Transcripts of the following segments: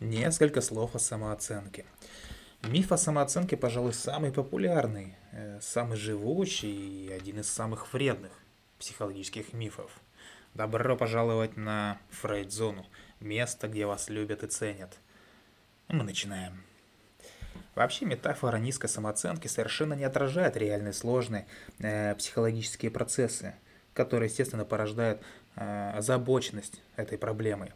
Несколько слов о самооценке. Миф о самооценке, пожалуй, самый популярный, э, самый живучий и один из самых вредных психологических мифов. Добро пожаловать на Фрейд-зону, место, где вас любят и ценят. Мы начинаем. Вообще метафора низкой самооценки совершенно не отражает реальные сложные э, психологические процессы, которые, естественно, порождают э, озабоченность этой проблемой.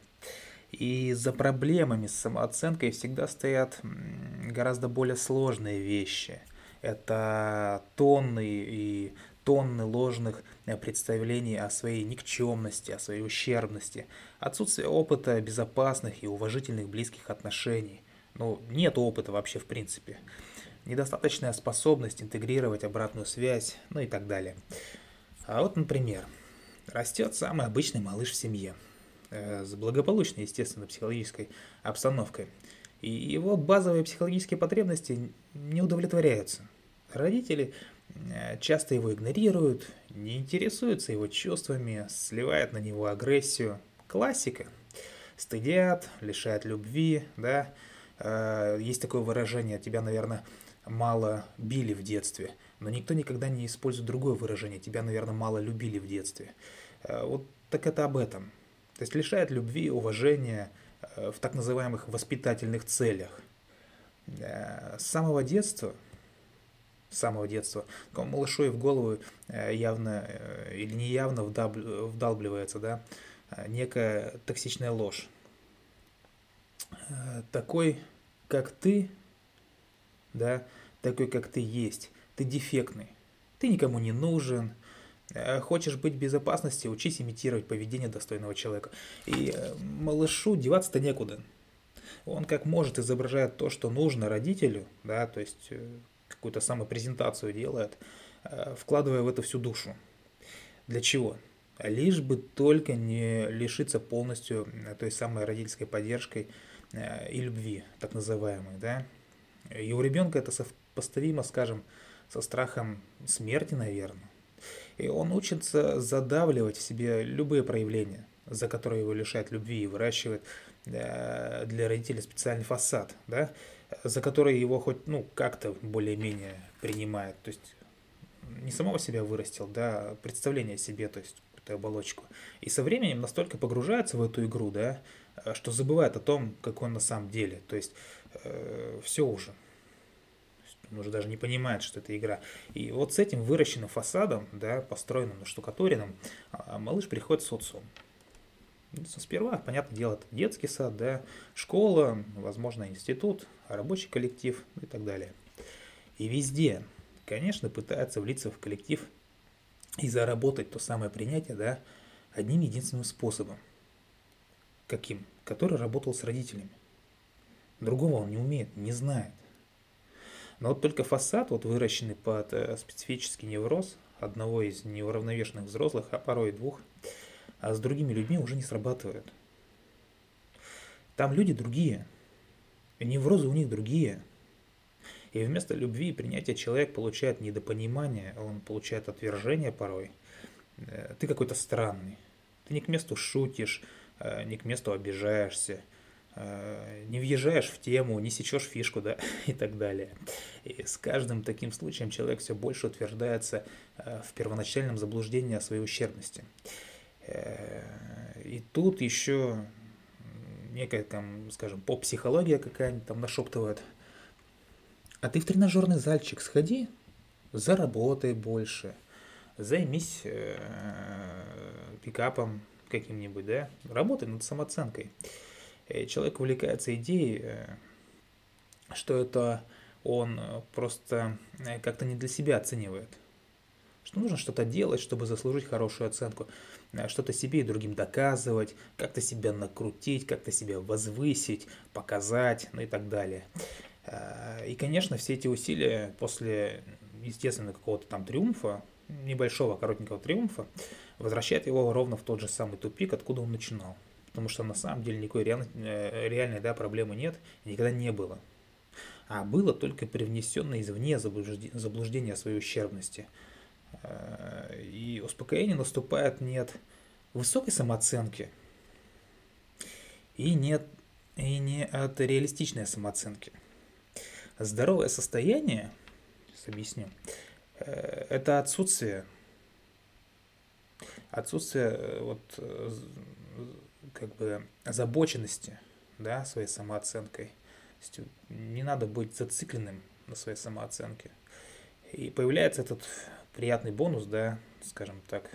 И за проблемами с самооценкой всегда стоят гораздо более сложные вещи. Это тонны и тонны ложных э, представлений о своей никчемности, о своей ущербности, отсутствие опыта безопасных и уважительных близких отношений. Ну, нет опыта вообще в принципе. Недостаточная способность интегрировать обратную связь, ну и так далее. А вот, например, растет самый обычный малыш в семье – с благополучной, естественно, психологической обстановкой. И его базовые психологические потребности не удовлетворяются. Родители э, часто его игнорируют, не интересуются его чувствами, сливают на него агрессию. Классика. Стыдят, лишают любви, да. Э, есть такое выражение, тебя, наверное, мало били в детстве, но никто никогда не использует другое выражение, тебя, наверное, мало любили в детстве. Вот так это об этом. То есть лишает любви, уважения э, в так называемых воспитательных целях. Э, с самого детства, с самого детства, малышу и в голову э, явно или неявно вдалбливается да, некая токсичная ложь. Такой, как ты, да, такой, как ты есть, ты дефектный, ты никому не нужен, хочешь быть в безопасности, учись имитировать поведение достойного человека. И э, малышу деваться-то некуда. Он как может изображает то, что нужно родителю, да, то есть э, какую-то самопрезентацию делает, вкладывая в это всю душу. Для чего? Лишь бы только не лишиться полностью той самой родительской поддержкой и любви, так называемой, да. И у ребенка это сопоставимо, скажем, со страхом смерти, наверное. И он учится задавливать в себе любые проявления, за которые его лишают любви и выращивает э, для родителей специальный фасад, да, за который его хоть ну, как-то более-менее принимает. То есть не самого себя вырастил, да, а представление о себе, то есть эту оболочку. И со временем настолько погружается в эту игру, да, что забывает о том, какой он на самом деле. То есть э, все уже. Он уже даже не понимает, что это игра. И вот с этим выращенным фасадом, да, построенным на штукатуренном, а, малыш приходит в социум. Сперва, понятное дело, это детский сад, да, школа, возможно, институт, рабочий коллектив и так далее. И везде, конечно, пытается влиться в коллектив и заработать то самое принятие, да, одним единственным способом. Каким? Который работал с родителями. Другого он не умеет, не знает. Но вот только фасад, вот выращенный под э, специфический невроз одного из неуравновешенных взрослых, а порой и двух, а с другими людьми уже не срабатывает. Там люди другие, и неврозы у них другие. И вместо любви и принятия человек получает недопонимание, он получает отвержение порой. Э, ты какой-то странный. Ты не к месту шутишь, э, не к месту обижаешься – не въезжаешь в тему, не сечешь фишку, да, и так далее. И с каждым таким случаем человек все больше утверждается э, в первоначальном заблуждении о своей ущербности. Э, и тут еще некая, там, скажем, поп-психология какая-нибудь там нашептывает. А ты в тренажерный зальчик сходи, заработай больше, займись э, пикапом каким-нибудь, да, работай над самооценкой. Э, человек увлекается идеей, э, что это он э, просто как-то не для себя оценивает. Что нужно что-то делать, чтобы заслужить хорошую оценку, что-то себе и другим доказывать, как-то себя накрутить, как-то себя возвысить, показать, ну и так далее. И, конечно, все эти усилия после, естественно, какого-то там триумфа, небольшого коротенького триумфа, возвращают его ровно в тот же самый тупик, откуда он начинал потому что на самом деле никакой реальной, э, реальной да, проблемы нет никогда не было. А было только привнесенное извне заблуждение своей ущербности. Э, и успокоение наступает не от высокой самооценки и нет и не от реалистичной самооценки. Здоровое состояние, сейчас объясню, э, это отсутствие, отсутствие вот как бы озабоченности, да, своей самооценкой. Не надо быть зацикленным на своей самооценке. И появляется этот приятный бонус, да, скажем так,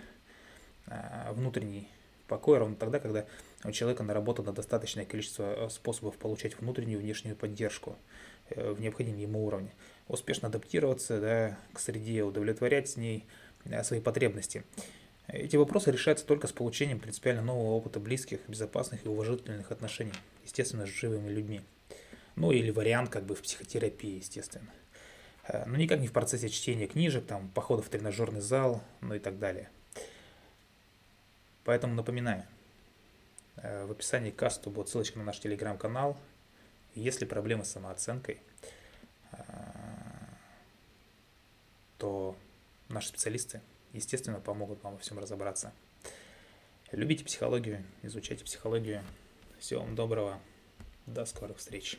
а, внутренний покой ровно тогда, когда у человека наработано достаточное количество способов получать внутреннюю и внешнюю поддержку э, в необходимом ему уровне. Успешно адаптироваться да, к среде, удовлетворять с ней э, свои потребности. Эти вопросы решаются только с получением принципиально нового опыта близких, безопасных и уважительных отношений, естественно, с живыми людьми. Ну или вариант как бы в психотерапии, естественно. Э, но никак не в процессе чтения книжек, там, походов в тренажерный зал, ну и так далее. Поэтому напоминаю, э, в описании к касту будет ссылочка на наш телеграм-канал. Если проблемы с самооценкой, э, то наши специалисты, естественно, помогут вам во всем разобраться. Любите психологию, изучайте психологию. Всего вам доброго. До скорых встреч.